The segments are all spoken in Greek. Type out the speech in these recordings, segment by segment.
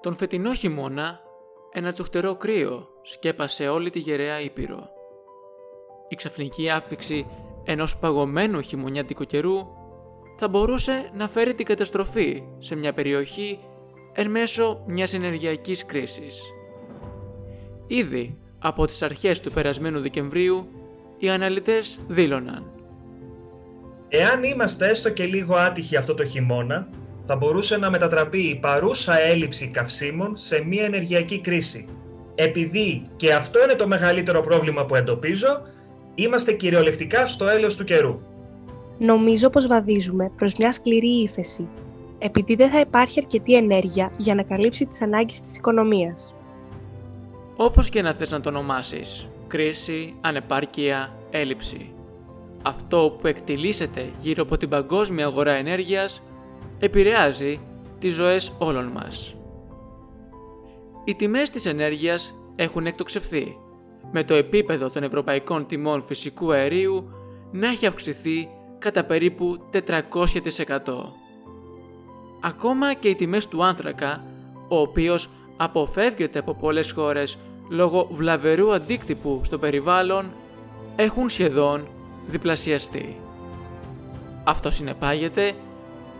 Τον φετινό χειμώνα, ένα τσουχτερό κρύο σκέπασε όλη τη γεραία Ήπειρο. Η ξαφνική άφηξη ενός παγωμένου χειμωνιάτικου καιρού θα μπορούσε να φέρει την καταστροφή σε μια περιοχή εν μέσω μιας ενεργειακής κρίσης. Ήδη από τις αρχές του περασμένου Δεκεμβρίου, οι αναλυτές δήλωναν Εάν είμαστε έστω και λίγο άτυχοι αυτό το χειμώνα, θα μπορούσε να μετατραπεί η παρούσα έλλειψη καυσίμων σε μια ενεργειακή κρίση. Επειδή και αυτό είναι το μεγαλύτερο πρόβλημα που εντοπίζω, είμαστε κυριολεκτικά στο έλεος του καιρού. Νομίζω πως βαδίζουμε προς μια σκληρή ύφεση, επειδή δεν θα υπάρχει αρκετή ενέργεια για να καλύψει τις ανάγκες της οικονομίας. Όπως και να θες να το ονομάσεις, κρίση, ανεπάρκεια, έλλειψη. Αυτό που εκτιλήσεται γύρω από την παγκόσμια αγορά ενέργειας επηρεάζει τις ζωές όλων μας. Οι τιμές της ενέργειας έχουν εκτοξευθεί, με το επίπεδο των ευρωπαϊκών τιμών φυσικού αερίου να έχει αυξηθεί κατά περίπου 400%. Ακόμα και οι τιμές του άνθρακα, ο οποίος αποφεύγεται από πολλές χώρες λόγω βλαβερού αντίκτυπου στο περιβάλλον, έχουν σχεδόν διπλασιαστεί. Αυτό συνεπάγεται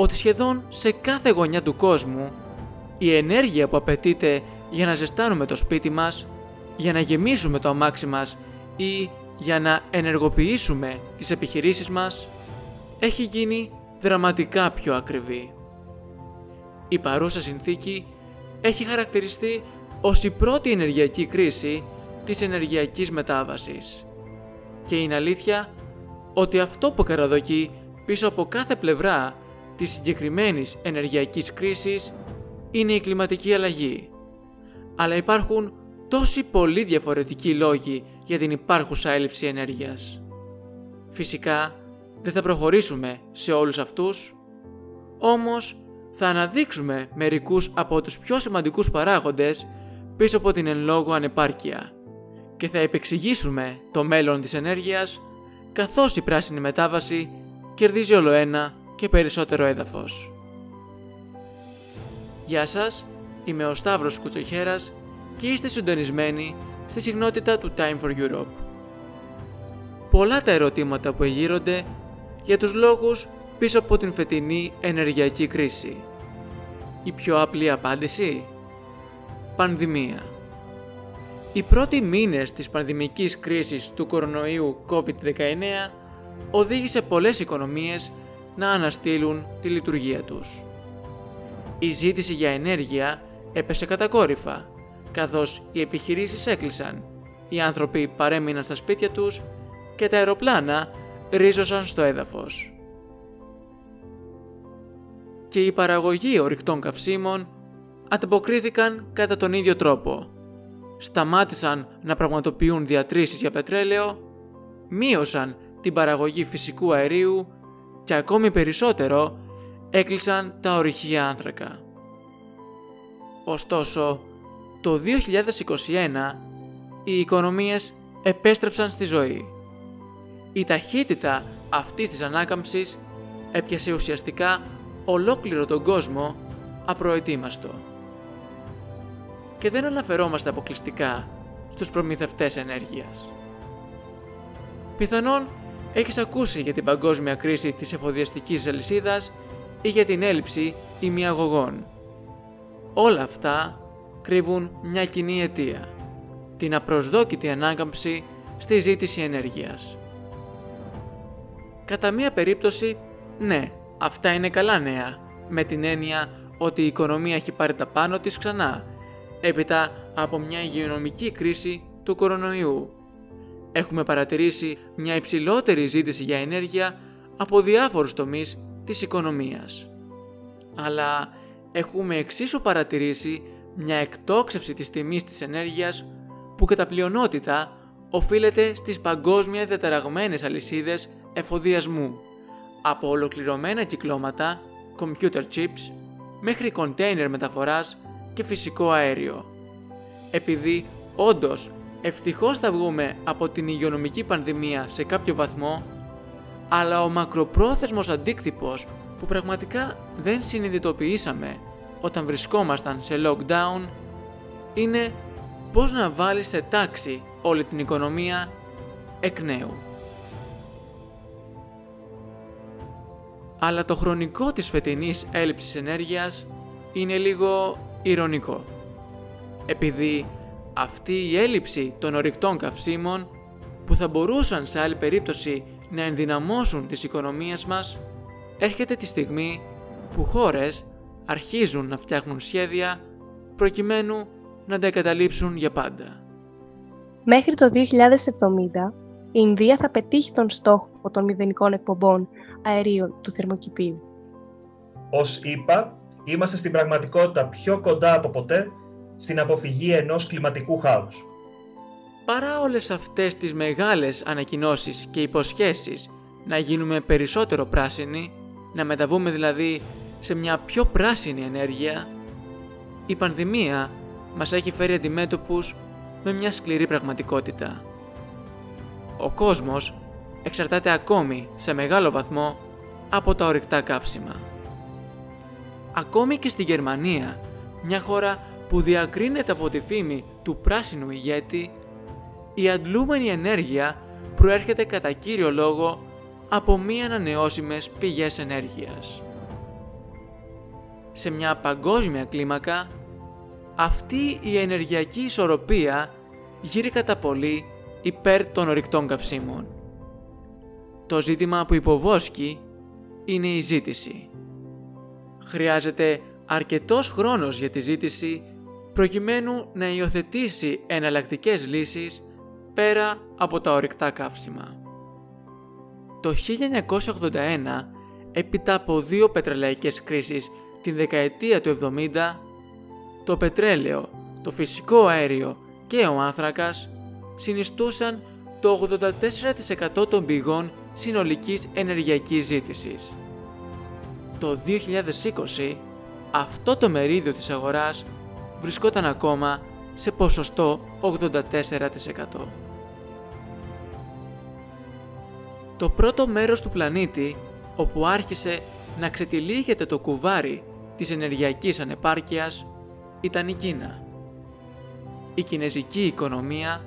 ότι σχεδόν σε κάθε γωνιά του κόσμου η ενέργεια που απαιτείται για να ζεστάνουμε το σπίτι μας, για να γεμίσουμε το αμάξι μας ή για να ενεργοποιήσουμε τις επιχειρήσεις μας έχει γίνει δραματικά πιο ακριβή. Η παρούσα συνθήκη έχει χαρακτηριστεί ως η πρώτη ενεργειακή κρίση της ενεργειακής μετάβασης. Και είναι αλήθεια ότι αυτό που καραδοκεί πίσω από κάθε πλευρά της συγκεκριμένης ενεργειακής κρίσης είναι η κλιματική αλλαγή. Αλλά υπάρχουν τόσοι πολλοί διαφορετικοί λόγοι για την υπάρχουσα έλλειψη ενέργειας. Φυσικά δεν θα προχωρήσουμε σε όλους αυτούς, όμως θα αναδείξουμε μερικούς από τους πιο σημαντικούς παράγοντες πίσω από την εν λόγω ανεπάρκεια και θα επεξηγήσουμε το μέλλον της ενέργειας καθώς η πράσινη μετάβαση κερδίζει όλο ένα και περισσότερο έδαφος. Γεια σας, είμαι ο Σταύρος Κουτσοχέρας και είστε συντονισμένοι στη συγνότητα του Time for Europe. Πολλά τα ερωτήματα που εγείρονται για τους λόγους πίσω από την φετινή ενεργειακή κρίση. Η πιο απλή απάντηση; Πανδημία. Οι πρώτοι μήνες της πανδημικής κρίσης του κορονοϊού COVID-19 οδήγησε πολλές οικονομίες να αναστείλουν τη λειτουργία τους. Η ζήτηση για ενέργεια έπεσε κατακόρυφα, καθώς οι επιχειρήσεις έκλεισαν, οι άνθρωποι παρέμειναν στα σπίτια τους και τα αεροπλάνα ρίζωσαν στο έδαφος. Και οι παραγωγοί ορυκτών καυσίμων ανταποκρίθηκαν κατά τον ίδιο τρόπο. Σταμάτησαν να πραγματοποιούν διατρήσεις για πετρέλαιο, μείωσαν την παραγωγή φυσικού αερίου και ακόμη περισσότερο έκλεισαν τα ορυχεία άνθρακα. Ωστόσο, το 2021 οι οικονομίες επέστρεψαν στη ζωή. Η ταχύτητα αυτής της ανάκαμψης έπιασε ουσιαστικά ολόκληρο τον κόσμο απροετοίμαστο. Και δεν αναφερόμαστε αποκλειστικά στους προμηθευτές ενέργειας. Πιθανόν έχεις ακούσει για την παγκόσμια κρίση της εφοδιαστικής αλυσίδας ή για την έλλειψη ημιαγωγών; Όλα αυτά κρύβουν μια κοινή αιτία. Την απροσδόκητη ανάκαμψη στη ζήτηση ενέργειας. Κατά μία περίπτωση, ναι, αυτά είναι καλά νέα, με την έννοια ότι η οικονομία έχει πάρει τα πάνω της ξανά, έπειτα από μια υγειονομική κρίση του κορονοϊού. Έχουμε παρατηρήσει μια υψηλότερη ζήτηση για ενέργεια από διάφορους τομείς της οικονομίας. Αλλά έχουμε εξίσου παρατηρήσει μια εκτόξευση της τιμής της ενέργειας που κατά πλειονότητα οφείλεται στις παγκόσμια διαταραγμένες αλυσίδες εφοδιασμού, από ολοκληρωμένα κυκλώματα, computer chips, μέχρι κοντέινερ μεταφοράς και φυσικό αέριο. Επειδή όντως ευτυχώς θα βγούμε από την υγειονομική πανδημία σε κάποιο βαθμό, αλλά ο μακροπρόθεσμος αντίκτυπος που πραγματικά δεν συνειδητοποιήσαμε όταν βρισκόμασταν σε lockdown είναι πώς να βάλεις σε τάξη όλη την οικονομία εκ νέου. Αλλά το χρονικό της φετινής έλλειψης ενέργειας είναι λίγο ηρωνικό. Επειδή αυτή η έλλειψη των ορυκτών καυσίμων που θα μπορούσαν σε άλλη περίπτωση να ενδυναμώσουν τις οικονομίες μας έρχεται τη στιγμή που χώρες αρχίζουν να φτιάχνουν σχέδια προκειμένου να τα εγκαταλείψουν για πάντα. Μέχρι το 2070, η Ινδία θα πετύχει τον στόχο των μηδενικών εκπομπών αερίων του θερμοκηπίου. Ως είπα, είμαστε στην πραγματικότητα πιο κοντά από ποτέ στην αποφυγή ενός κλιματικού χάους. Παρά όλες αυτές τις μεγάλες ανακοινώσεις και υποσχέσεις να γίνουμε περισσότερο πράσινοι, να μεταβούμε δηλαδή σε μια πιο πράσινη ενέργεια, η πανδημία μας έχει φέρει αντιμέτωπους με μια σκληρή πραγματικότητα. Ο κόσμος εξαρτάται ακόμη σε μεγάλο βαθμό από τα ορυκτά καύσιμα. Ακόμη και στη Γερμανία, μια χώρα που διακρίνεται από τη φήμη του πράσινου ηγέτη, η αντλούμενη ενέργεια προέρχεται κατά κύριο λόγο από μη ανανεώσιμες πηγές ενέργειας. Σε μια παγκόσμια κλίμακα, αυτή η ενεργειακή ισορροπία γύρει κατά πολύ υπέρ των ορυκτών καυσίμων. Το ζήτημα που υποβόσκει είναι η ζήτηση. Χρειάζεται αρκετός χρόνος για τη ζήτηση προκειμένου να υιοθετήσει εναλλακτικές λύσεις πέρα από τα ορυκτά καύσιμα. Το 1981, έπειτα από δύο πετρελαϊκές κρίσεις την δεκαετία του 70, το πετρέλαιο, το φυσικό αέριο και ο άνθρακας συνιστούσαν το 84% των πηγών συνολικής ενεργειακής ζήτησης. Το 2020 αυτό το μερίδιο της αγοράς βρισκόταν ακόμα σε ποσοστό 84%. Το πρώτο μέρος του πλανήτη όπου άρχισε να ξετυλίγεται το κουβάρι της ενεργειακής ανεπάρκειας ήταν η Κίνα. Η κινέζικη οικονομία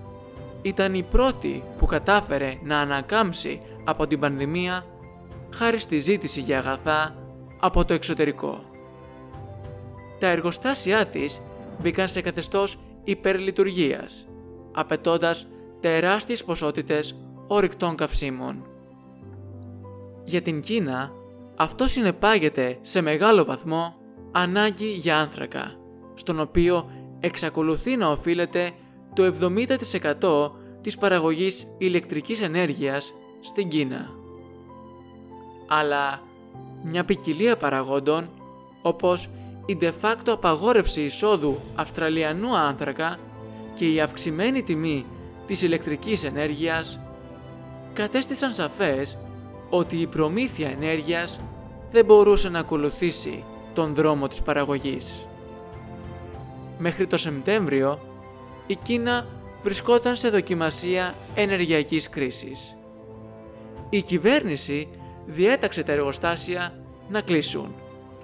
ήταν η πρώτη που κατάφερε να ανακάμψει από την πανδημία χάρη στη ζήτηση για αγαθά από το εξωτερικό. Τα εργοστάσια της μπήκαν σε καθεστώς υπερλειτουργίας, απαιτώντας τεράστιες ποσότητες ορυκτών καυσίμων. Για την Κίνα, αυτό συνεπάγεται σε μεγάλο βαθμό ανάγκη για άνθρακα, στον οποίο εξακολουθεί να οφείλεται το 70% της παραγωγής ηλεκτρικής ενέργειας στην Κίνα. Αλλά μια ποικιλία παραγόντων, όπως η de facto απαγόρευση εισόδου Αυστραλιανού άνθρακα και η αυξημένη τιμή της ηλεκτρικής ενέργειας, κατέστησαν σαφές ότι η προμήθεια ενέργειας δεν μπορούσε να ακολουθήσει τον δρόμο της παραγωγής. Μέχρι το Σεπτέμβριο, η Κίνα βρισκόταν σε δοκιμασία ενεργειακής κρίσης. Η κυβέρνηση διέταξε τα εργοστάσια να κλείσουν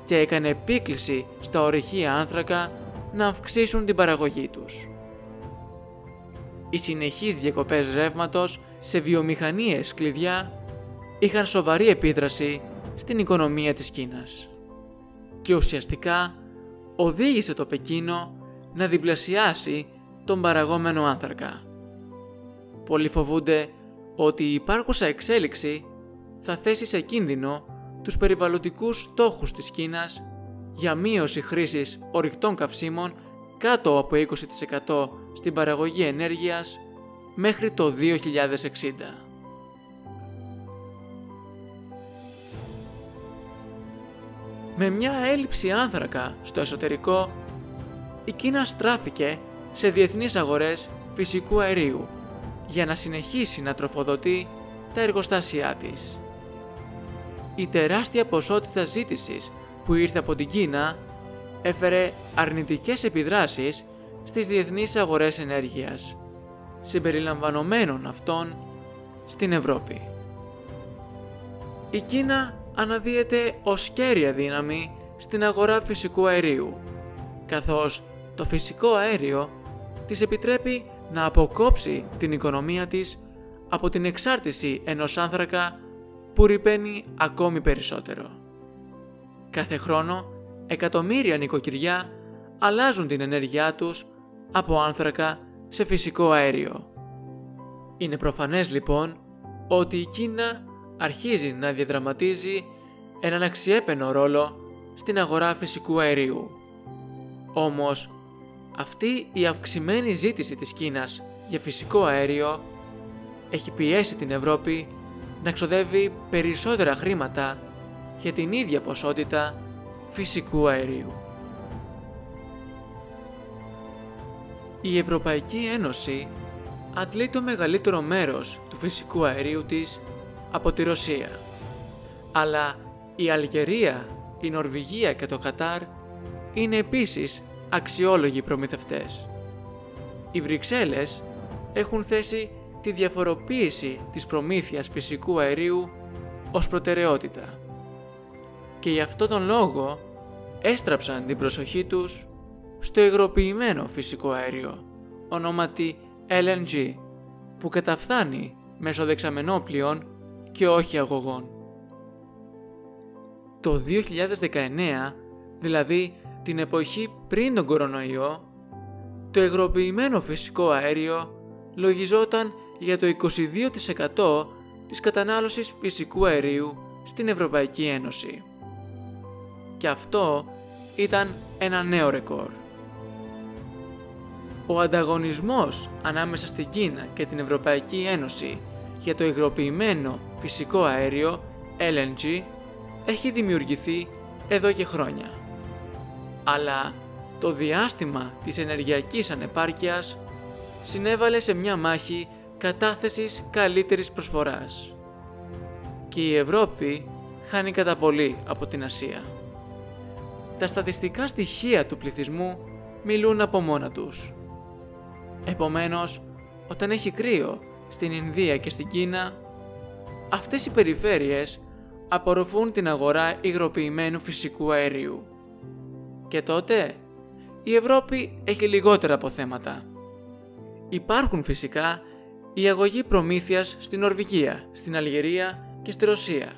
και έκανε επίκληση στα ορυχεία άνθρακα να αυξήσουν την παραγωγή τους. Οι συνεχείς διακοπές ρεύματος σε βιομηχανίες κλειδιά είχαν σοβαρή επίδραση στην οικονομία της Κίνας. Και ουσιαστικά οδήγησε το Πεκίνο να διπλασιάσει τον παραγόμενο άνθρακα. Πολλοί φοβούνται ότι η υπάρχουσα εξέλιξη θα θέσει σε κίνδυνο τους περιβαλλοντικούς στόχους της Κίνας για μείωση χρήσης ορυκτών καυσίμων κάτω από 20% στην παραγωγή ενέργειας μέχρι το 2060. Με μια έλλειψη άνθρακα στο εσωτερικό, η Κίνα στράφηκε σε διεθνείς αγορές φυσικού αερίου για να συνεχίσει να τροφοδοτεί τα εργοστάσια της. Η τεράστια ποσότητα ζήτησης που ήρθε από την Κίνα έφερε αρνητικές επιδράσεις στις διεθνείς αγορές ενέργειας, συμπεριλαμβανομένων αυτών στην Ευρώπη. Η Κίνα αναδύεται ως κέρια δύναμη στην αγορά φυσικού αερίου, καθώς το φυσικό αέριο της επιτρέπει να αποκόψει την οικονομία της από την εξάρτηση ενός άνθρακα που ρηπαίνει ακόμη περισσότερο. Κάθε χρόνο, εκατομμύρια νοικοκυριά αλλάζουν την ενέργειά τους από άνθρακα σε φυσικό αέριο. Είναι προφανές λοιπόν ότι η Κίνα αρχίζει να διαδραματίζει έναν αξιέπαινο ρόλο στην αγορά φυσικού αερίου. Όμως, αυτή η αυξημένη ζήτηση της Κίνας για φυσικό αέριο έχει πιέσει την Ευρώπη να ξοδεύει περισσότερα χρήματα για την ίδια ποσότητα φυσικού αερίου. Η Ευρωπαϊκή Ένωση αντλεί το μεγαλύτερο μέρος του φυσικού αερίου της από τη Ρωσία. Αλλά η Αλγερία, η Νορβηγία και το Κατάρ είναι επίσης αξιόλογοι προμηθευτές. Οι Βρυξέλλες έχουν θέσει τη διαφοροποίηση της προμήθειας φυσικού αερίου ως προτεραιότητα. Και γι' αυτό τον λόγο έστραψαν την προσοχή τους στο υγροποιημένο φυσικό αέριο, ονόματι LNG, που καταφθάνει μέσω δεξαμενόπλειων και όχι αγωγών. Το 2019, δηλαδή την εποχή πριν τον κορονοϊό, το υγροποιημένο φυσικό αέριο λογιζόταν για το 22% της κατανάλωσης φυσικού αερίου στην Ευρωπαϊκή Ένωση. Και αυτό ήταν ένα νέο ρεκόρ. Ο ανταγωνισμός ανάμεσα στην Κίνα και την Ευρωπαϊκή Ένωση για το υγροποιημένο φυσικό αέριο LNG έχει δημιουργηθεί εδώ και χρόνια. Αλλά το διάστημα της ενεργειακής ανεπάρκειας συνέβαλε σε μια μάχη κατάθεσης καλύτερης προσφοράς. Και η Ευρώπη χάνει κατά πολύ από την Ασία. Τα στατιστικά στοιχεία του πληθυσμού μιλούν από μόνα τους. Επομένως, όταν έχει κρύο στην Ινδία και στην Κίνα, αυτές οι περιφέρειες απορροφούν την αγορά υγροποιημένου φυσικού αερίου. Και τότε, η Ευρώπη έχει λιγότερα αποθέματα. Υπάρχουν φυσικά η αγωγή προμήθειας στην Νορβηγία, στην Αλγερία και στη Ρωσία.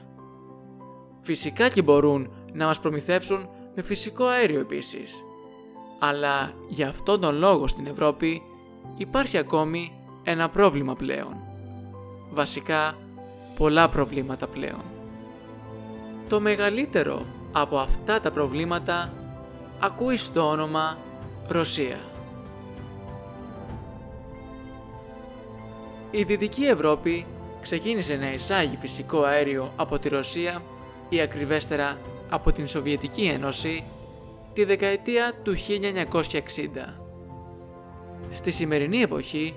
Φυσικά και μπορούν να μας προμηθεύσουν με φυσικό αέριο επίσης. Αλλά για αυτόν τον λόγο στην Ευρώπη υπάρχει ακόμη ένα πρόβλημα πλέον. Βασικά, πολλά προβλήματα πλέον. Το μεγαλύτερο από αυτά τα προβλήματα ακούει στο όνομα Ρωσία. Η Δυτική Ευρώπη ξεκίνησε να εισάγει φυσικό αέριο από τη Ρωσία ή ακριβέστερα από την Σοβιετική Ένωση τη δεκαετία του 1960. Στη σημερινή εποχή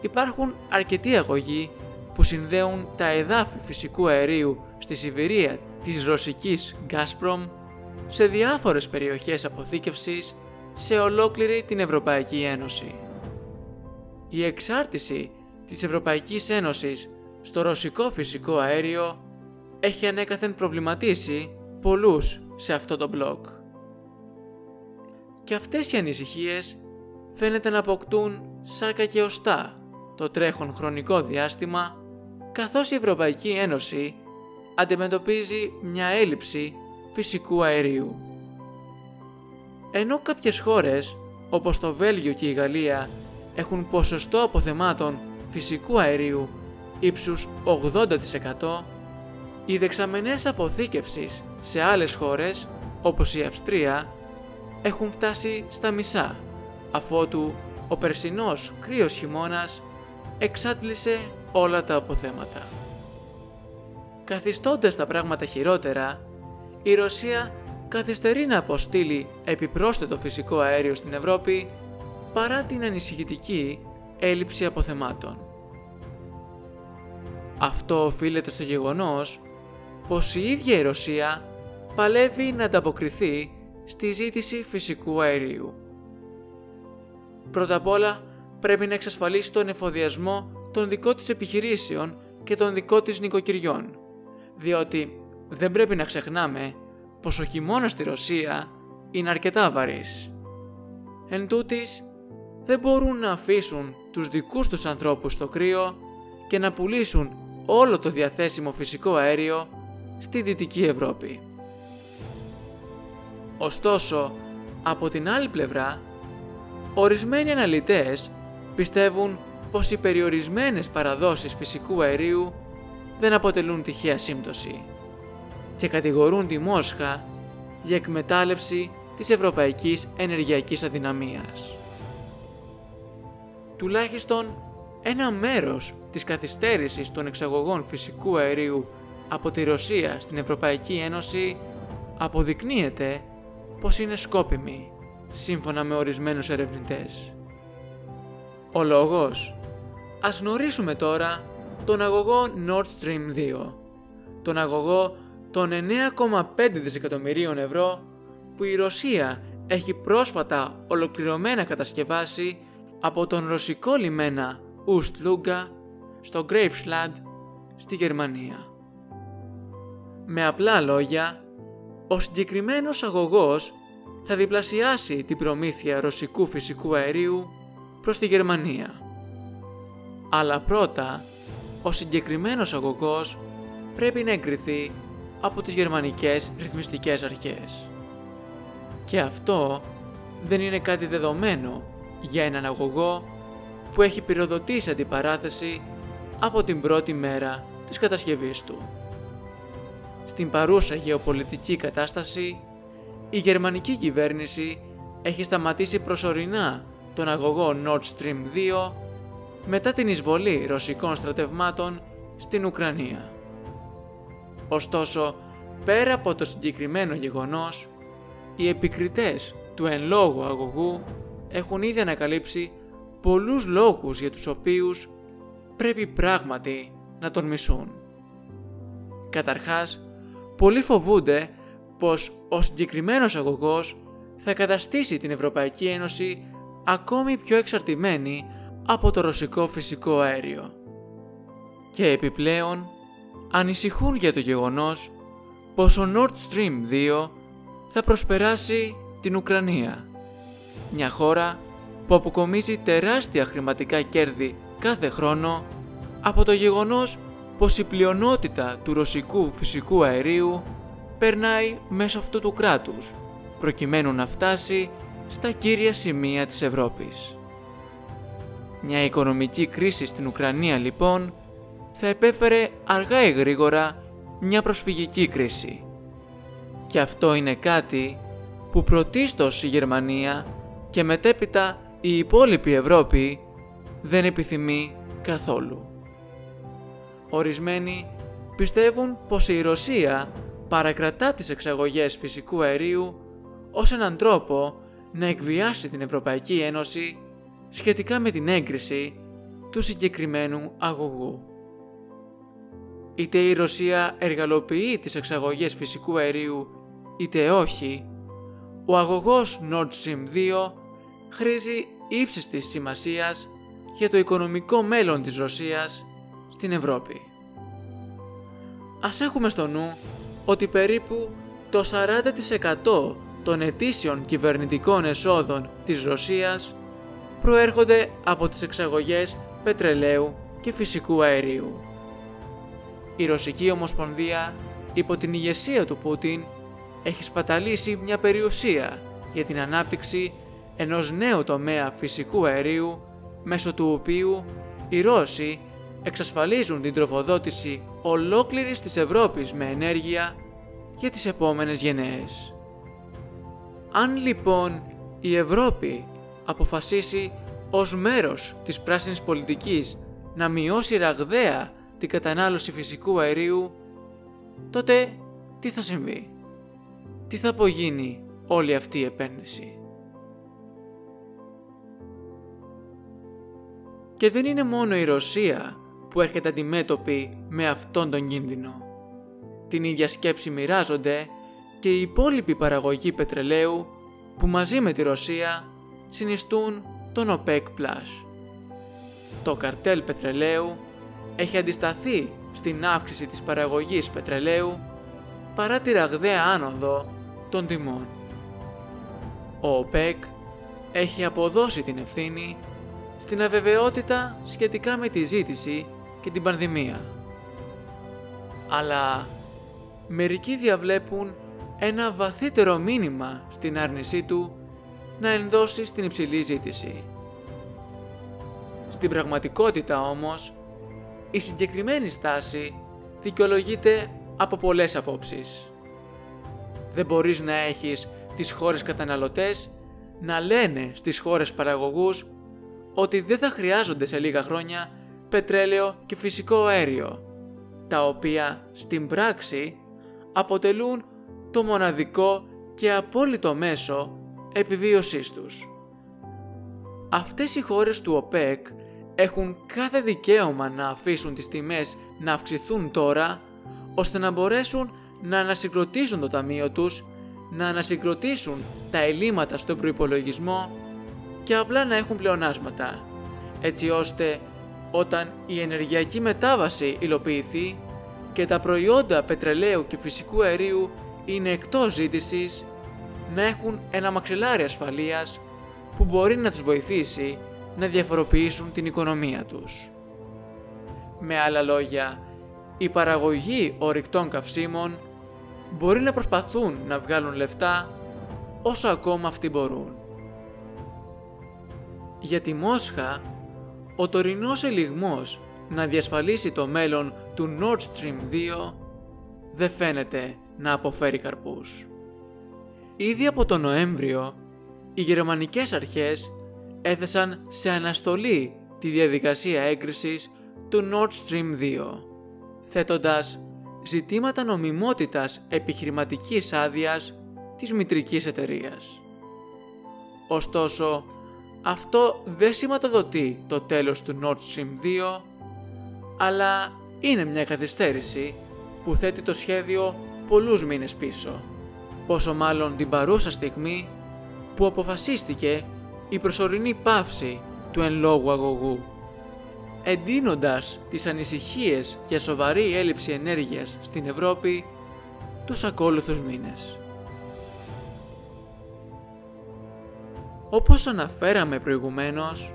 υπάρχουν αρκετοί αγωγοί που συνδέουν τα εδάφη φυσικού αερίου στη Σιβηρία της ρωσικής Gazprom σε διάφορες περιοχές αποθήκευσης σε ολόκληρη την Ευρωπαϊκή Ένωση. Η εξάρτηση της Ευρωπαϊκής Ένωσης στο ρωσικό φυσικό αέριο έχει ανέκαθεν προβληματίσει πολλούς σε αυτό το μπλοκ. Και αυτές οι ανησυχίες φαίνεται να αποκτούν σάρκα και οστά το τρέχον χρονικό διάστημα καθώς η Ευρωπαϊκή Ένωση αντιμετωπίζει μια έλλειψη φυσικού αερίου. Ενώ κάποιες χώρες όπως το Βέλγιο και η Γαλλία έχουν ποσοστό αποθεμάτων φυσικού αερίου ύψους 80%, οι δεξαμενές αποθήκευσης σε άλλες χώρες όπως η Αυστρία έχουν φτάσει στα μισά αφότου ο περσινός κρύος χειμώνας εξάντλησε όλα τα αποθέματα. Καθιστώντας τα πράγματα χειρότερα, η Ρωσία καθυστερεί να αποστείλει επιπρόσθετο φυσικό αέριο στην Ευρώπη παρά την ανησυχητική έλλειψη αποθεμάτων. Αυτό οφείλεται στο γεγονός πως η ίδια η Ρωσία παλεύει να ανταποκριθεί στη ζήτηση φυσικού αερίου. Πρώτα απ' όλα πρέπει να εξασφαλίσει τον εφοδιασμό των δικών της επιχειρήσεων και των δικών της νοικοκυριών, διότι δεν πρέπει να ξεχνάμε πως ο χειμώνας στη Ρωσία είναι αρκετά βαρύς. Εν τούτης, δεν μπορούν να αφήσουν τους δικούς τους ανθρώπους στο κρύο και να πουλήσουν όλο το διαθέσιμο φυσικό αέριο στη Δυτική Ευρώπη. Ωστόσο, από την άλλη πλευρά, ορισμένοι αναλυτές πιστεύουν πως οι περιορισμένες παραδόσεις φυσικού αερίου δεν αποτελούν τυχαία σύμπτωση και κατηγορούν τη Μόσχα για εκμετάλλευση της ευρωπαϊκής ενεργειακής αδυναμίας. Τουλάχιστον ένα μέρος της καθυστέρησης των εξαγωγών φυσικού αερίου από τη Ρωσία στην Ευρωπαϊκή Ένωση αποδεικνύεται πως είναι σκόπιμη, σύμφωνα με ορισμένους ερευνητές. Ο λόγος. Ας γνωρίσουμε τώρα τον αγωγό Nord Stream 2, τον αγωγό των 9,5 δισεκατομμυρίων ευρώ που η Ρωσία έχει πρόσφατα ολοκληρωμένα κατασκευάσει από τον ρωσικό λιμένα Ust-Luga στο Greifswald στη Γερμανία. Με απλά λόγια, ο συγκεκριμένος αγωγός θα διπλασιάσει την προμήθεια ρωσικού φυσικού αερίου προς τη Γερμανία. Αλλά πρώτα, ο συγκεκριμένος αγωγός πρέπει να εγκριθεί από τις γερμανικές ρυθμιστικές αρχές. Και αυτό δεν είναι κάτι δεδομένο για έναν αγωγό που έχει πυροδοτήσει αντιπαράθεση από την πρώτη μέρα της κατασκευής του. Στην παρούσα γεωπολιτική κατάσταση, η γερμανική κυβέρνηση έχει σταματήσει προσωρινά τον αγωγό Nord Stream 2 μετά την εισβολή ρωσικών στρατευμάτων στην Ουκρανία. Ωστόσο, πέρα από το συγκεκριμένο γεγονός, οι επικριτές του εν λόγω αγωγού έχουν ήδη ανακαλύψει πολλούς λόγους για τους οποίους πρέπει πράγματι να τον μισούν. Καταρχάς, πολλοί φοβούνται πως ο συγκεκριμένος αγωγός θα καταστήσει την Ευρωπαϊκή Ένωση ακόμη πιο εξαρτημένη από το ρωσικό φυσικό αέριο. Και επιπλέον, ανησυχούν για το γεγονός πως ο Nord Stream 2 θα προσπεράσει την Ουκρανία, μια χώρα που αποκομίζει τεράστια χρηματικά κέρδη κάθε χρόνο από το γεγονός πως η πλειονότητα του ρωσικού φυσικού αερίου περνάει μέσω αυτού του κράτους, προκειμένου να φτάσει στα κύρια σημεία της Ευρώπης. Μια οικονομική κρίση στην Ουκρανία λοιπόν θα επέφερε αργά ή γρήγορα μια προσφυγική κρίση. Και αυτό είναι κάτι που πρωτίστως η Γερμανία και μετέπειτα η υπόλοιπη Ευρώπη δεν επιθυμεί καθόλου. Ορισμένοι πιστεύουν πως η Ρωσία παρακρατά τις εξαγωγές φυσικού αερίου ως έναν τρόπο να εκβιάσει την Ευρωπαϊκή Ένωση σχετικά με την έγκριση του συγκεκριμένου αγωγού. Είτε η Ρωσία εργαλοποιεί τις εξαγωγές φυσικού αερίου είτε όχι, ο αγωγός Nord Stream 2 χρήζει ύψιστης σημασίας για το οικονομικό μέλλον της Ρωσίας στην Ευρώπη. Ας έχουμε στο νου ότι περίπου το 40% των ετήσιων κυβερνητικών εσόδων της Ρωσίας προέρχονται από τις εξαγωγές πετρελαίου και φυσικού αερίου. Η Ρωσική Ομοσπονδία υπό την ηγεσία του Πούτιν έχει σπαταλήσει μια περιουσία για την ανάπτυξη ενός νέου τομέα φυσικού αερίου μέσω του οποίου οι Ρώσοι εξασφαλίζουν την τροφοδότηση ολόκληρης της Ευρώπης με ενέργεια για τις επόμενες γενναίες. Αν λοιπόν η Ευρώπη αποφασίσει ως μέρος της πράσινης πολιτικής να μειώσει ραγδαία την κατανάλωση φυσικού αερίου, τότε τι θα συμβεί; Τι θα απογίνει όλη αυτή η επένδυση; Και δεν είναι μόνο η Ρωσία που έρχεται αντιμέτωπη με αυτόν τον κίνδυνο. Την ίδια σκέψη μοιράζονται και οι υπόλοιποι παραγωγοί πετρελαίου που μαζί με τη Ρωσία συνιστούν τον OPEC+. Το καρτέλ πετρελαίου έχει αντισταθεί στην αύξηση της παραγωγής πετρελαίου παρά τη ραγδαία άνοδο των τιμών. Ο ΟΠΕΚ έχει αποδώσει την ευθύνη στην αβεβαιότητα σχετικά με τη ζήτηση και την πανδημία. Αλλά μερικοί διαβλέπουν ένα βαθύτερο μήνυμα στην άρνησή του να ενδώσει στην υψηλή ζήτηση. Στην πραγματικότητα όμως, η συγκεκριμένη στάση δικαιολογείται από πολλές απόψεις. Δεν μπορείς να έχεις τις χώρες καταναλωτές να λένε στις χώρες παραγωγούς ότι δεν θα χρειάζονται σε λίγα χρόνια πετρέλαιο και φυσικό αέριο, τα οποία στην πράξη αποτελούν το μοναδικό και απόλυτο μέσο επιβίωσής τους. Αυτές οι χώρες του ΟΠΕΚ έχουν κάθε δικαίωμα να αφήσουν τις τιμές να αυξηθούν τώρα, ώστε να μπορέσουν να ανασυγκροτήσουν το ταμείο τους, να ανασυγκροτήσουν τα ελλείμματα στον προϋπολογισμό και απλά να έχουν πλεονάσματα, έτσι ώστε όταν η ενεργειακή μετάβαση υλοποιηθεί και τα προϊόντα πετρελαίου και φυσικού αερίου είναι εκτός ζήτησης, να έχουν ένα μαξιλάρι ασφαλείας που μπορεί να τους βοηθήσει να διαφοροποιήσουν την οικονομία τους. Με άλλα λόγια, η παραγωγή ορυκτών καυσίμων μπορεί να προσπαθούν να βγάλουν λεφτά όσο ακόμα αυτοί μπορούν. Για τη Μόσχα, ο τωρινός ελιγμός να διασφαλίσει το μέλλον του Nord Stream 2 δεν φαίνεται να αποφέρει καρπούς. Ήδη από τον Νοέμβριο, οι γερμανικές αρχές έθεσαν σε αναστολή τη διαδικασία έγκρισης του Nord Stream 2, θέτοντας ζητήματα νομιμότητας επιχειρηματικής άδειας της μητρικής εταιρείας. Ωστόσο, αυτό δεν σηματοδοτεί το τέλος του Nord Stream 2, αλλά είναι μια καθυστέρηση που θέτει το σχέδιο πολλούς μήνες πίσω, πόσο μάλλον την παρούσα στιγμή που αποφασίστηκε η προσωρινή πάυση του εν λόγω αγωγού, εντείνοντας τις ανησυχίες για σοβαρή έλλειψη ενέργειας στην Ευρώπη τους ακόλουθους μήνες. Όπως αναφέραμε προηγουμένως,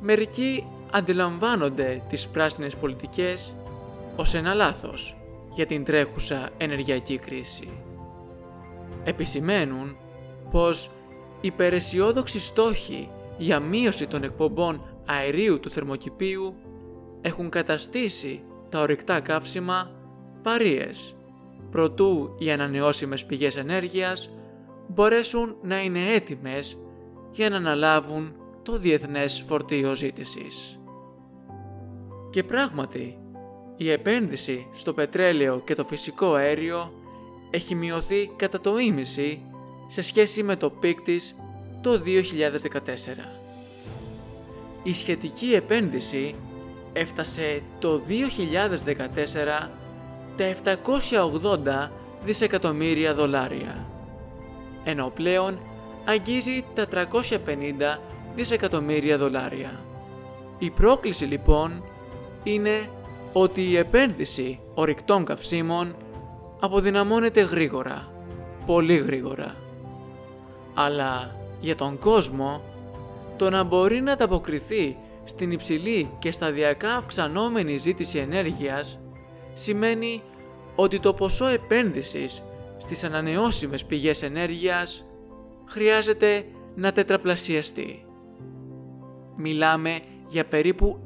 μερικοί αντιλαμβάνονται τις πράσινες πολιτικές ως ένα λάθος για την τρέχουσα ενεργειακή κρίση. Επισημαίνουν πως οι περαισιόδοξοι στόχοι για μείωση των εκπομπών αερίου του θερμοκηπίου έχουν καταστήσει τα ορυκτά καύσιμα παρίες, προτού οι ανανεώσιμες πηγές ενέργειας μπορέσουν να είναι έτοιμες για να αναλάβουν το διεθνές φορτίο ζήτησης. Και πράγματι, η επένδυση στο πετρέλαιο και το φυσικό αέριο έχει μειωθεί κατά το ήμισυ σε σχέση με το peak της το 2014. Η σχετική επένδυση έφτασε το 2014 τα 780 δισεκατομμύρια δολάρια, ενώ πλέον αγγίζει τα 350 δισεκατομμύρια δολάρια. Η πρόκληση λοιπόν είναι ότι η επένδυση ορυκτών καυσίμων αποδυναμώνεται γρήγορα, πολύ γρήγορα. Αλλά για τον κόσμο, το να μπορεί να ανταποκριθεί στην υψηλή και σταδιακά αυξανόμενη ζήτηση ενέργειας σημαίνει ότι το ποσό επένδυσης στις ανανεώσιμες πηγές ενέργειας χρειάζεται να τετραπλασιαστεί. Μιλάμε για περίπου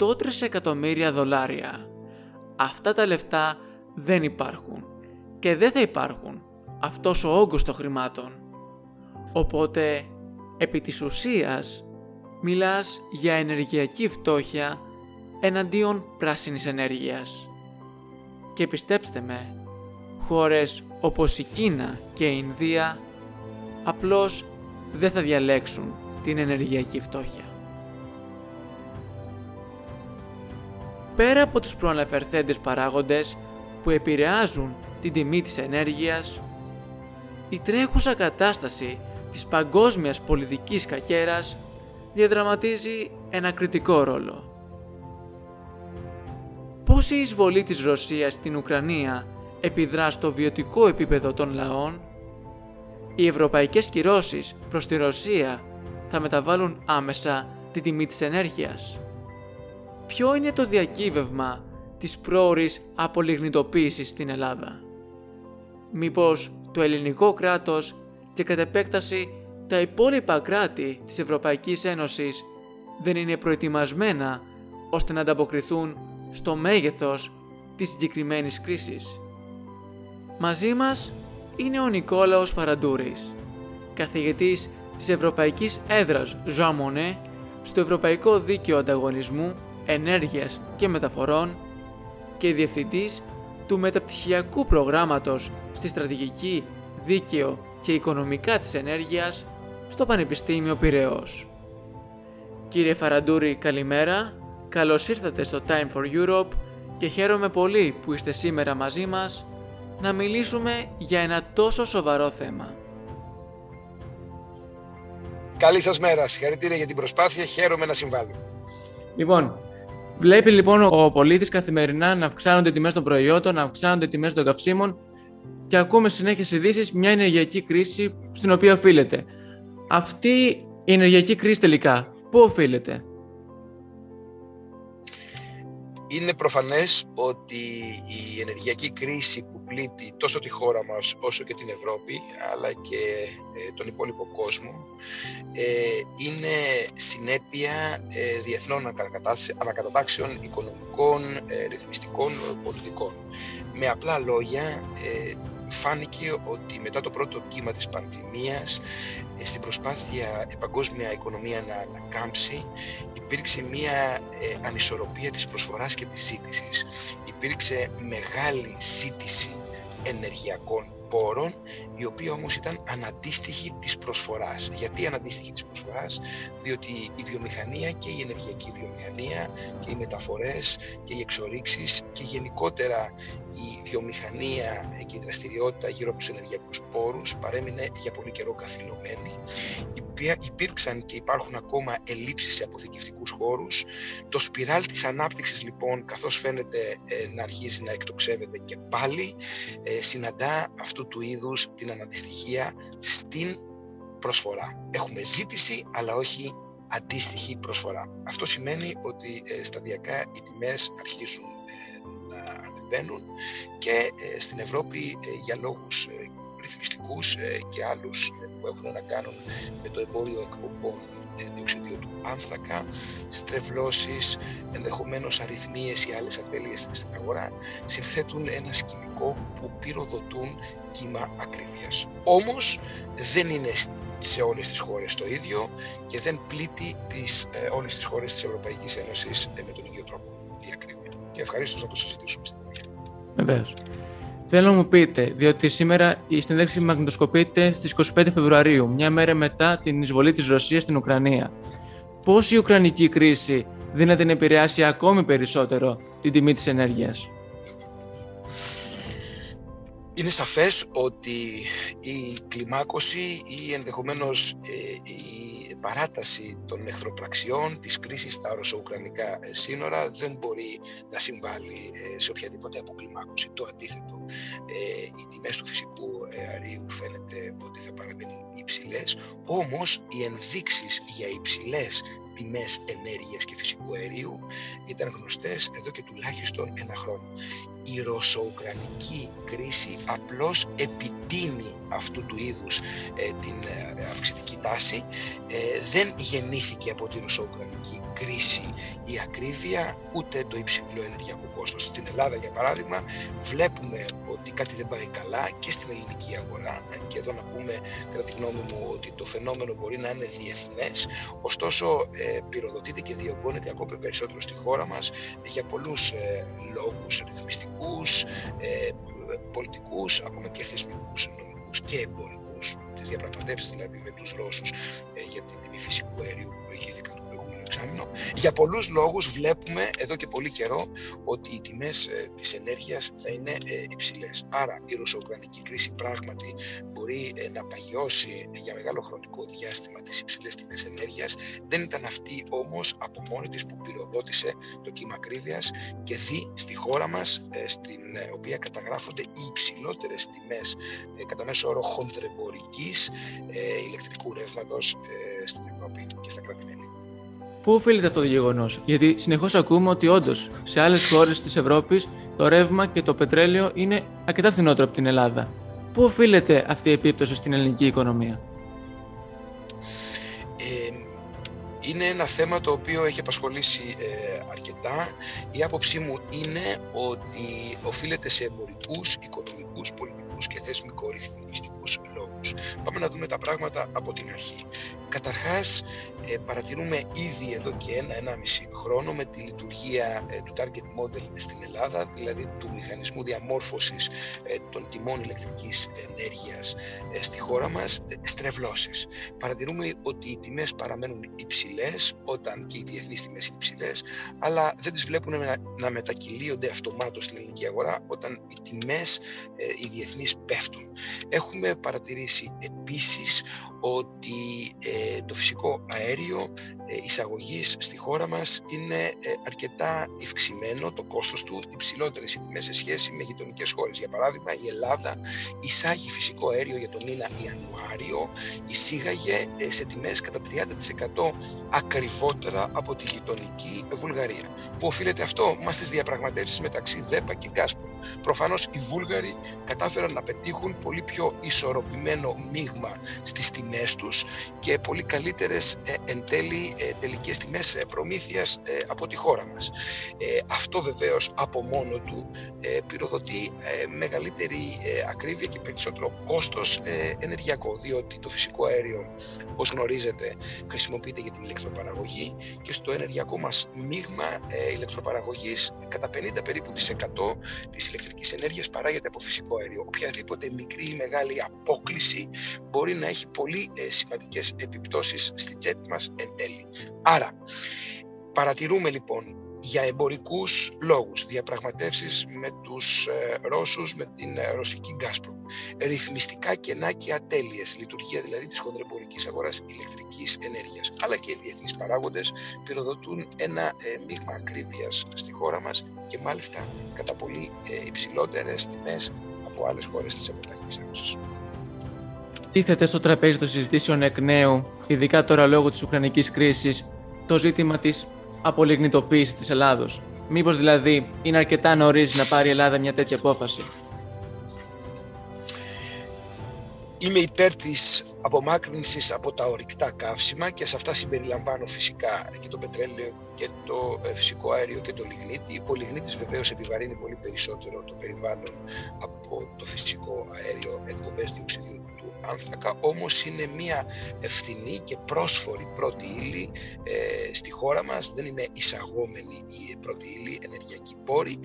100 τρισεκατομμύρια δολάρια. Αυτά τα λεφτά δεν υπάρχουν και δεν θα υπάρχουν αυτός ο όγκος των χρημάτων. Οπότε, επί της ουσίας, μιλάς για ενεργειακή φτώχεια εναντίον πράσινης ενέργειας. Και πιστέψτε με, χώρες όπως η Κίνα και η Ινδία απλώς δεν θα διαλέξουν την ενεργειακή φτώχεια. Πέρα από τους προαναφερθέντες παράγοντες που επηρεάζουν την τιμή της ενέργειας, η τρέχουσα κατάσταση της παγκόσμιας πολιτικής κακέρας διαδραματίζει ένα κριτικό ρόλο. Πώς η εισβολή της Ρωσίας στην Ουκρανία επιδρά στο βιωτικό επίπεδο των λαών οι ευρωπαϊκές κυρώσεις προς τη Ρωσία θα μεταβάλουν άμεσα τη τιμή της ενέργειας. Ποιο είναι το διακύβευμα της πρόορης απολιγνητοποίησης στην Ελλάδα; Μήπως το ελληνικό κράτος και κατ' επέκταση τα υπόλοιπα κράτη της Ευρωπαϊκής Ένωσης δεν είναι προετοιμασμένα ώστε να ανταποκριθούν στο μέγεθος της συγκεκριμένης κρίσης; Μαζί μας είναι ο Νικόλαος Φαραντούρης, καθηγητής της Ευρωπαϊκής Έδρας Jean Monnet στο Ευρωπαϊκό Δίκαιο Ανταγωνισμού, Ενέργειας και Μεταφορών και διευθυντής του μεταπτυχιακού προγράμματος στη Στρατηγική, Δίκαιο και Οικονομικά της Ενέργειας στο Πανεπιστήμιο Πειραιός. Κύριε Φαραντούρη, καλημέρα. Καλώς ήρθατε στο Time for Europe και χαίρομαι πολύ που είστε σήμερα μαζί μας να μιλήσουμε για ένα τόσο σοβαρό θέμα. Καλή σας μέρα. Συγχαρητήρια για την προσπάθεια. Χαίρομαι να συμβάλλω. Λοιπόν, βλέπει λοιπόν ο πολίτης καθημερινά να αυξάνονται οι τιμές των προϊόντων, να αυξάνονται οι τιμές των καυσίμων και ακούμε συνέχεια ειδήσεις μια ενεργειακή κρίση στην οποία οφείλεται. Αυτή η ενεργειακή κρίση τελικά, πού οφείλεται; Είναι προφανές ότι η ενεργειακή κρίση που πλήττει τόσο τη χώρα μας όσο και την Ευρώπη αλλά και ε, τον υπόλοιπο κόσμο ε, είναι συνέπεια ε, διεθνών ανακατατάξεων οικονομικών, ρυθμιστικών, πολιτικών. Με απλά λόγια φάνηκε ότι μετά το πρώτο κύμα της πανδημίας ε, στην προσπάθεια η παγκόσμια οικονομία να ανακάμψει υπήρξε μια ε, ανισορροπία της προσφοράς και της ζήτησης. Υπήρξε μεγάλη ζήτηση ενεργειακών πόρων, η οποία όμως ήταν αναντίστοιχη της προσφοράς. Γιατί αναντίστοιχη της προσφοράς, διότι η βιομηχανία και η ενεργειακή βιομηχανία και οι μεταφορές και οι εξορίξεις και γενικότερα η βιομηχανία και η δραστηριότητα γύρω από τους ενεργειακούς πόρους παρέμεινε για πολύ καιρό καθυλωμένη. Υπήρξαν και υπάρχουν ακόμα ελλείψεις σε αποθηκευτικούς χώρους. Το σπιράλ της ανάπτυξης λοιπόν καθώς φαίνεται ε, να αρχίζει να εκτοξεύεται και πάλι ε, συναντά αυτού του είδους την αναντιστοιχία στην προσφορά. Έχουμε ζήτηση αλλά όχι αντίστοιχη προσφορά. Αυτό σημαίνει ότι ε, σταδιακά οι τιμές αρχίζουν να ανεβαίνουν και στην Ευρώπη για λόγους ρυθμιστικούς ε, και άλλους ε, που έχουν να κάνουν με το εμπόριο εκπομπών ε, διοξιδίου του άνθρακα, στρεβλώσεις, ενδεχομένως αριθμίες ή άλλες ατέλειες στην αγορά, συνθέτουν ένα σκηνικό που πυροδοτούν κύμα ακρίβειας. Όμως δεν είναι σε όλες τις χώρες το ίδιο και δεν πλήττει τις, ε, όλες τις χώρες της Ευρωπαϊκής Ένωσης με τον ίδιο τρόπο η ακρίβεια. Και ευχαρίστως να το συζητήσουμε στην Βεβαίως. Θέλω να μου πείτε, διότι σήμερα η συνέντευξη μαγνητοσκοπείται στις 25 Φεβρουαρίου, μια μέρα μετά την εισβολή της Ρωσίας στην Ουκρανία. Πώς η Ουκρανική κρίση δύναται να επηρεάσει ακόμη περισσότερο την τιμή της ενέργειας; Είναι σαφές ότι η κλιμάκωση ή ενδεχομένως ε, η παράταση των εχθροπραξιών, της κρίσης στα ρωσο-ουκρανικά ε, σύνορα δεν μπορεί να συμβάλλει ε, σε οποιαδήποτε αποκλιμάκωση. Το αντίθετο, ε, οι τιμές του φυσικού αερίου φαίνεται ότι θα παραμείνουν υψηλές, όμως οι ενδείξεις για υψηλές τιμές ενέργειας και φυσικού αερίου ήταν γνωστές εδώ και τουλάχιστον ένα χρόνο. Η ρωσο-ουκρανική κρίση απλώς επιτείνει αυτού του είδους ε, την ε, αυξητική τάση. Ε, δεν γεννήθηκε από τη ρωσο-ουκρανική κρίση η ακρίβεια ούτε το υψηλό ενεργειακό κόστος. Στην Ελλάδα για παράδειγμα βλέπουμε ότι κάτι δεν πάει καλά και στην ελληνική αγορά και εδώ να πούμε κατά τη γνώμη μου ότι το φαινόμενο μπορεί να είναι διεθνές ωστόσο ε, πυροδοτείται και διωγγώνεται ακόμη περισσότερο στη χώρα μας για πολλούς ε, λόγους ρυθμιστικούς, ε, πολιτικούς, ακόμα και θεσμικούς, νομικούς και εμπορικούς, τις διαπραγματεύσεις δηλαδή με τους Ρώσους ε, για την τιμή φυσικού αερίου που προηγήθηκαν το προηγούμενο εξάμεινο. Για πολλούς λόγους βλέπουμε εδώ και πολύ καιρό ότι οι τιμές ε, της ενέργειας θα είναι ε, υψηλές. Άρα η ρωσο κρίση πράγματι μπορεί να παγιώσει για μεγάλο χρονικό διάστημα τις υψηλές τιμές ενέργειας. Δεν ήταν αυτή όμως από μόνη της που πυροδότησε το κύμα ακρίβειας και δει στη χώρα μας, στην οποία καταγράφονται οι υψηλότερες τιμές κατά μέσο όρο χονδρεμπορικής ηλεκτρικού ρεύματος στην Ευρώπη και στα κράτη-μέλη. Πού οφείλεται αυτό το γεγονός, Γιατί συνεχώς ακούμε ότι όντως σε άλλες χώρες της Ευρώπης το ρεύμα και το πετρέλαιο είναι αρκετά φθηνότερο από την Ελλάδα. Πού οφείλεται αυτή η επίπτωση στην ελληνική οικονομία, ε, Είναι ένα θέμα το οποίο έχει απασχολήσει ε, αρκετά. Η άποψή μου είναι ότι οφείλεται σε εμπορικούς, οικονομικούς, πολιτικούς και θεσμικο-ρυθμιστικούς λόγους. Πάμε να δούμε τα πράγματα από την αρχή. Καταρχάς, ε, παρατηρούμε ήδη εδώ και ένα, ένα-μισή χρόνο με τη λειτουργία ε, του Target Model στην Ελλάδα, δηλαδή του μηχανισμού διαμόρφωσης ε, των τιμών ηλεκτρικής ενέργειας στη χώρα μας, στρεβλώσεις. Παρατηρούμε ότι οι τιμές παραμένουν υψηλές, όταν και οι διεθνείς τιμές είναι υψηλές, αλλά δεν τις βλέπουν να, να μετακυλίονται αυτομάτως στην ελληνική αγορά, όταν οι τιμές οι διεθνείς πέφτουν. Έχουμε παρατηρήσει επίσης ότι ε, το φυσικό αέριο ε, εισαγωγής στη χώρα μας είναι ε, αρκετά ευξημένο το κόστος του, υψηλότερε οι τιμές σε σχέση με γειτονικές χώρες. Για παράδειγμα, η Ελλάδα εισάγει φυσικό αέριο για τον μήνα Ιανουάριο, εισήγαγε ε, σε τιμές κατά 30% ακριβότερα από τη γειτονική Βουλγαρία. Πού οφείλεται αυτό; Μας στις διαπραγματεύσεις μεταξύ ΔΕΠΑ και Γκάσπρο. Προφανώς οι Βούλγαροι κατάφεραν να πετύχουν πολύ πιο ισορροπημένο μείγμα στις τιμές τους και πολύ καλύτερες εν τέλει τελικές τιμές προμήθειας από τη χώρα μας. Αυτό βεβαίως από μόνο του πυροδοτεί μεγαλύτερη ακρίβεια και περισσότερο κόστος ενεργειακό, διότι το φυσικό αέριο, όπως γνωρίζετε, χρησιμοποιείται για την ηλεκτροπαραγωγή και στο ενεργειακό μας μείγμα ηλεκτροπαραγωγής κατά 50 περίπου της 100 της ηλεκτρικής ενέργειας παράγεται από φυσικό αέριο. Οποιαδήποτε μικρή ή μεγάλη απόκληση μπορεί να έχει πολύ σημαντικές επιπτώσεις στην τσέπη μας εν τέλει. Άρα, παρατηρούμε λοιπόν για εμπορικούς λόγους, διαπραγματεύσεις με τους ε, Ρώσους, με την ε, ρωσική Γκάσπρο, ρυθμιστικά κενά και ατέλειες, λειτουργία δηλαδή της χονδρεμπορικής αγοράς ηλεκτρικής ενέργειας, αλλά και οι διεθνείς παράγοντες πυροδοτούν ένα ε, μείγμα ακρίβειας στη χώρα μας και μάλιστα κατά πολύ ε, υψηλότερες τιμές από άλλες χώρες της Ευρωπαϊκής Ένωσης. Τίθεται στο τραπέζι των συζητήσεων εκ νέου, ειδικά τώρα λόγω της Ουκρανικής κρίσης, το ζήτημα της απολιγνητοποίησης της Ελλάδος. Μήπως δηλαδή είναι αρκετά νωρίς να πάρει η Ελλάδα μια τέτοια απόφαση; Είμαι υπέρ της απομάκρυνσης από τα ορυκτά καύσιμα και σε αυτά συμπεριλαμβάνω φυσικά και το πετρέλαιο και το ε, φυσικό αέριο και το λιγνίτη. Ο λιγνίτης βεβαίως επιβαρύνει πολύ περισσότερο το περιβάλλον από το φυσικό αέριο εκπομπές διοξιδίου άνθρακα, όμως είναι μια ευθυνή και πρόσφορη πρώτη ύλη ε, στη χώρα μας, δεν είναι εισαγόμενη η πρώτη ύλη, ενεργειακή πόρη.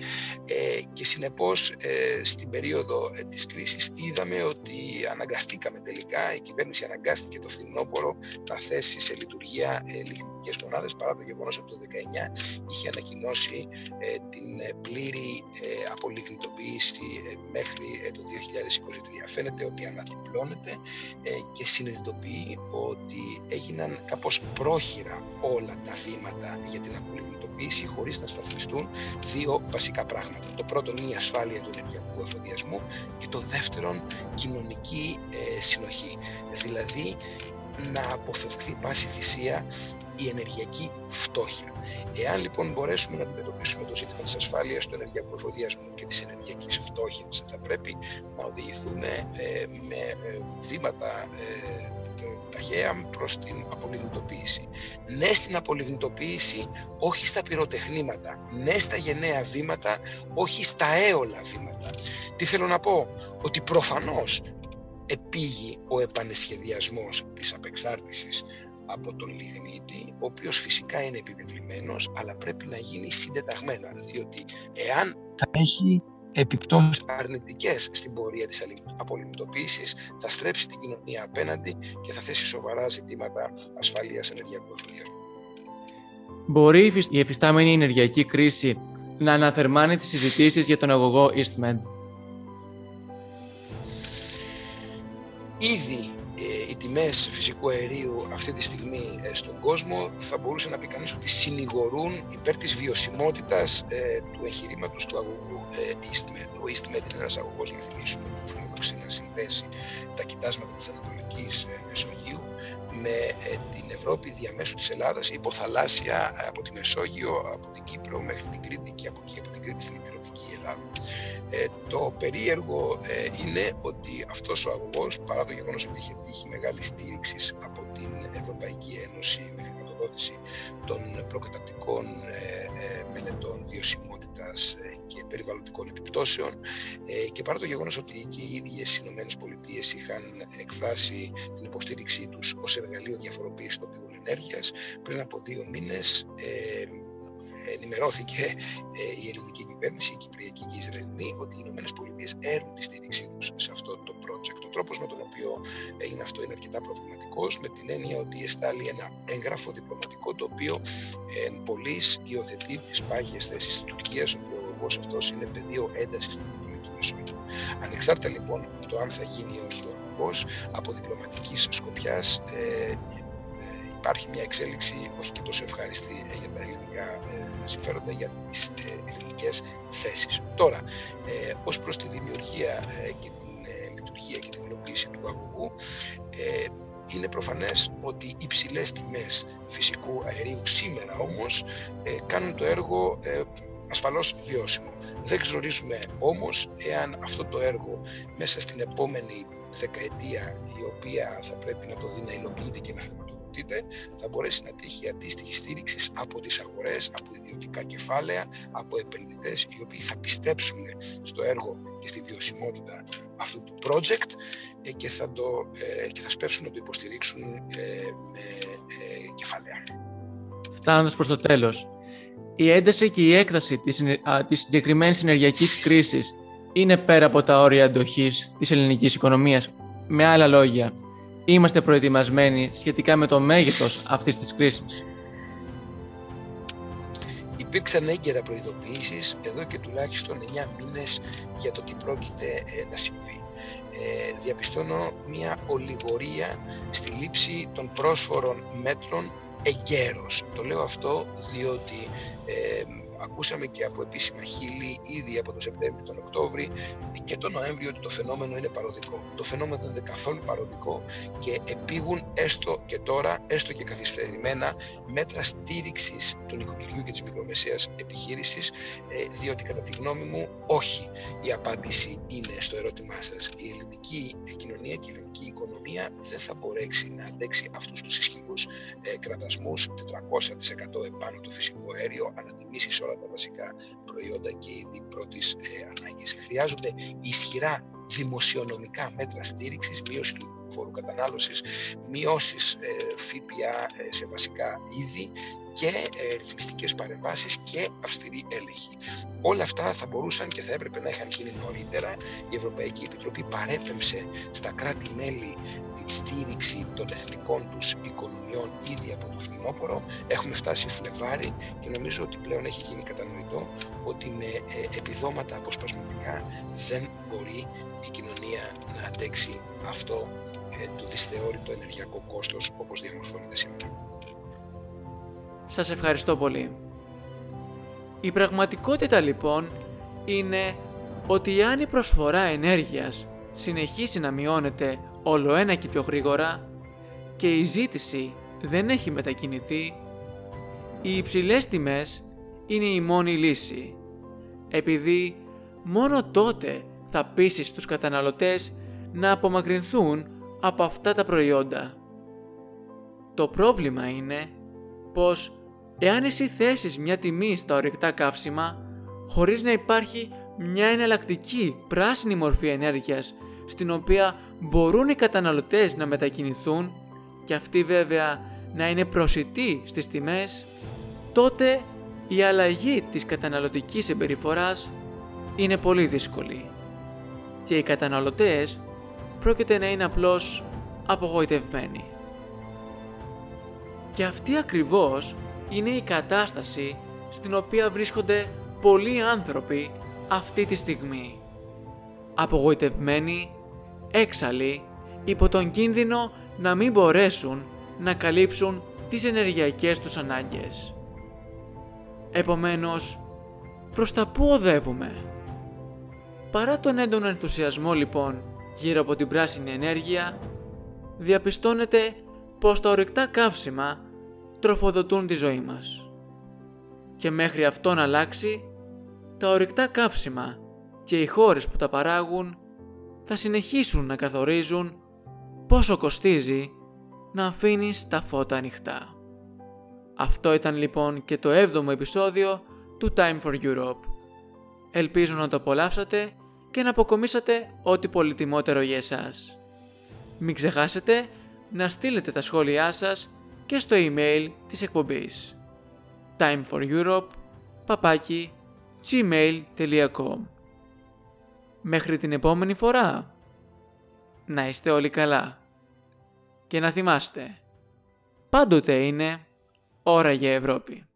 Ε, και συνεπώς ε, στην περίοδο ε, της κρίσης είδαμε ότι αναγκαστήκαμε τελικά, η κυβέρνηση αναγκάστηκε το φθινόπωρο να θέσει σε λειτουργία ε, λιγνητικές μονάδες παρά το γεγονός ότι το 2019 είχε ανακοινώσει ε, την πλήρη απολιγνητοποίηση μέχρι το 2023. Φαίνεται ότι αναδιπλώνεται ε, και συνειδητοποιεί ότι έγιναν κάπως πρόχειρα όλα τα βήματα για την απολυμνητοποίηση χωρίς να σταθμιστούν δύο βασικά πράγματα. Το πρώτο είναι η ασφάλεια του ενεργειακού εφοδιασμού και το δεύτερο κοινωνική ε, συνοχή. Δηλαδή να αποφευχθεί πάση θυσία η ενεργειακή φτώχεια. Εάν λοιπόν μπορέσουμε να αντιμετωπίσουμε το ζήτημα της ασφάλειας του ενεργειακού εφοδιασμού και της ενεργειακής φτώχειας, θα πρέπει να οδηγηθούμε ε, με ε, βήματα ε, ταχαία προς την απολιγνητοποίηση. Ναι στην απολιγνητοποίηση, όχι στα πυροτεχνήματα. Ναι στα γενναία βήματα, όχι στα έολα βήματα. Τι θέλω να πω, ότι προφανώς επίγει ο επανεσχεδιασμός της απεξάρτησης από τον λιγνίτη, ο οποίος φυσικά είναι επιβεβλημένος, αλλά πρέπει να γίνει συντεταγμένα, διότι εάν θα έχει επιπτώσεις αρνητικές στην πορεία της απολυμνητοποίησης, θα στρέψει την κοινωνία απέναντι και θα θέσει σοβαρά ζητήματα ασφαλείας ενεργειακού εφοδιασμού. Μπορεί η εφιστάμενη ενεργειακή κρίση να αναθερμάνει τις συζητήσεις για τον αγωγό EastMed. Τιμές φυσικού αερίου αυτή τη στιγμή ε, στον κόσμο θα μπορούσε να πει κανείς ότι συνηγορούν υπέρ της βιωσιμότητας ε, του εγχειρήματος του αγωγού ε, EastMed. Ο EastMed είναι ένας αγωγός, να θυμίσουμε, που φιλοδοξεί να συνδέσει τα κοιτάσματα της Ανατολικής ε, Μεσογείου με ε, την Ευρώπη διαμέσου της Ελλάδας υποθαλάσσια από τη Μεσόγειο, από την Κύπρο μέχρι την Κρήτη και από εκεί από την Κρήτη στην υπηρετική Ελλάδα. Ε, το περίεργο ε, είναι ότι αυτός ο αγωγός, παρά το γεγονός ότι είχε τύχει μεγάλη στήριξης από την Ευρωπαϊκή Ένωση με χρηματοδότηση των προκατακτικών ε, μελετών βιωσιμότητας και περιβαλλοντικών επιπτώσεων και παρά το γεγονός ότι και οι ίδιες οι Ηνωμένες Πολιτείες είχαν εκφράσει την υποστήριξή τους ως εργαλείο διαφοροποίησης των πηγών ενέργειας, πριν από δύο μήνες ενημερώθηκε ε, η ελληνική κυβέρνηση, η Κυπριακή και η Ισραηλινή, ότι οι Ηνωμένες Πολιτείες έρουν τη στήριξή τους σε αυτό το project. Ο τρόπος με τον οποίο έγινε αυτό είναι αρκετά προβληματικός, με την έννοια ότι εστάλει ένα έγγραφο διπλωματικό το οποίο εν πολλή υιοθετεί τις πάγιες θέσεις της Τουρκίας, ότι ο λόγος αυτός είναι πεδίο έντασης στην Ανατολική Μεσόγειο. Ανεξάρτητα λοιπόν από το αν θα γίνει ή όχι ο από διπλωματικής σκοπιάς ε, υπάρχει μια εξέλιξη όχι και τόσο ευχάριστη ε, για τα ελληνικά ε, συμφέροντα, για τις ε, ελληνικές θέσεις. Τώρα, ως προς τη δημιουργία και την λειτουργία και την υλοποίηση του αγωγού, είναι προφανές ότι οι υψηλές τιμές φυσικού αερίου σήμερα όμως κάνουν το έργο ασφαλώς βιώσιμο. Δεν γνωρίζουμε όμως εάν αυτό το έργο μέσα στην επόμενη δεκαετία η οποία θα πρέπει να το δει να υλοποιείται και να θα μπορέσει να τύχει αντίστοιχη στήριξη από τις αγορές, από ιδιωτικά κεφάλαια, από επενδυτές οι οποίοι θα πιστέψουν στο έργο και στη βιωσιμότητα αυτού του project ε, και θα, το, ε, και θα σπεύσουν να το υποστηρίξουν ε, με κεφάλαια. Φτάνοντας προς το τέλος, η ένταση και η έκταση της, της συγκεκριμένης ενεργειακής κρίσης είναι πέρα από τα όρια αντοχής της ελληνικής οικονομίας. Με άλλα λόγια, είμαστε προετοιμασμένοι σχετικά με το μέγεθος αυτής της κρίσης. Υπήρξαν έγκαιρα προειδοποιήσεις εδώ και τουλάχιστον 9 μήνες για το τι πρόκειται ε, να συμβεί. Ε, διαπιστώνω μια ολιγορία στη λήψη των πρόσφορων μέτρων εγκαίρως. Το λέω αυτό διότι ε, ακούσαμε και από επίσημα χείλη ήδη από τον Σεπτέμβριο, τον Οκτώβρη και τον Νοέμβριο ότι το φαινόμενο είναι παροδικό. Το φαινόμενο δεν είναι καθόλου παροδικό και επίγουν έστω και τώρα, έστω και καθυστερημένα, μέτρα στήριξης του νοικοκυριού και της μικρομεσαίας επιχείρησης, ε, διότι κατά τη γνώμη μου, όχι. Η απάντηση είναι στο ερώτημά σας. Η ελληνική κοινωνία και η ελληνική οικονομία δεν θα μπορέσει να αντέξει αυτούς τους ισχυρού ε, κραδασμού 400% επάνω το φυσικό αέριο, ανατιμήσεις όλα τα βασικά προϊόντα και είδη πρώτης ε, ανάγκης. Χρειάζονται ισχυρά δημοσιονομικά μέτρα στήριξης, μείωση του φόρου κατανάλωσης, μειώσεις ε, ΦΠΑ ε, σε βασικά είδη και ε, ρυθμιστικές παρεμβάσεις και αυστηρή έλεγχη. Όλα αυτά θα μπορούσαν και θα έπρεπε να είχαν γίνει νωρίτερα. Η Ευρωπαϊκή Επιτροπή παρέπεμψε στα κράτη-μέλη τη στήριξη των εθνικών τους οικονομιών ήδη από το φθινόπωρο. Έχουμε φτάσει Φλεβάρι και νομίζω ότι πλέον έχει γίνει κατανοητό ότι με ε, επιδόματα αποσπασματικά δεν μπορεί η κοινωνία να αντέξει αυτό ε, το δυσθεώρητο ενεργειακό κόστος όπως διαμορφώνεται σήμερα. Σας ευχαριστώ πολύ. Η πραγματικότητα λοιπόν είναι ότι αν η προσφορά ενέργειας συνεχίσει να μειώνεται όλο ένα και πιο γρήγορα και η ζήτηση δεν έχει μετακινηθεί, οι υψηλές τιμές είναι η μόνη λύση, επειδή μόνο τότε θα πείσει τους καταναλωτές να απομακρυνθούν από αυτά τα προϊόντα. Το πρόβλημα είναι πως Εάν εσύ θέσεις μια τιμή στα ορυκτά καύσιμα, χωρίς να υπάρχει μια εναλλακτική πράσινη μορφή ενέργειας, στην οποία μπορούν οι καταναλωτές να μετακινηθούν και αυτή βέβαια να είναι προσιτή στις τιμές, τότε η αλλαγή της καταναλωτικής συμπεριφοράς είναι πολύ δύσκολη και οι καταναλωτές πρόκειται να είναι απλώς απογοητευμένοι. Και αυτή ακριβώς είναι η κατάσταση στην οποία βρίσκονται πολλοί άνθρωποι αυτή τη στιγμή. Απογοητευμένοι, έξαλλοι υπό τον κίνδυνο να μην μπορέσουν να καλύψουν τις ενεργειακές τους ανάγκες. Επομένως, προς τα πού οδεύουμε; Παρά τον έντονο ενθουσιασμό λοιπόν γύρω από την πράσινη ενέργεια, διαπιστώνεται πως τα ορυκτά καύσιμα τροφοδοτούν τη ζωή μας. Και μέχρι αυτό να αλλάξει, τα ορυκτά καύσιμα και οι χώρες που τα παράγουν θα συνεχίσουν να καθορίζουν πόσο κοστίζει να αφήνεις τα φώτα ανοιχτά. Αυτό ήταν λοιπόν και το 7ο επεισόδιο του Time for Europe. Ελπίζω να το απολαύσατε και να αποκομίσατε ό,τι πολυτιμότερο για εσάς. Μην ξεχάσετε να στείλετε τα σχόλιά σας και στο email της εκπομπής time for Europe παπάκι gmail.com Μέχρι την επόμενη φορά. Να είστε όλοι καλά. Και να θυμάστε, πάντοτε είναι ώρα για Ευρώπη.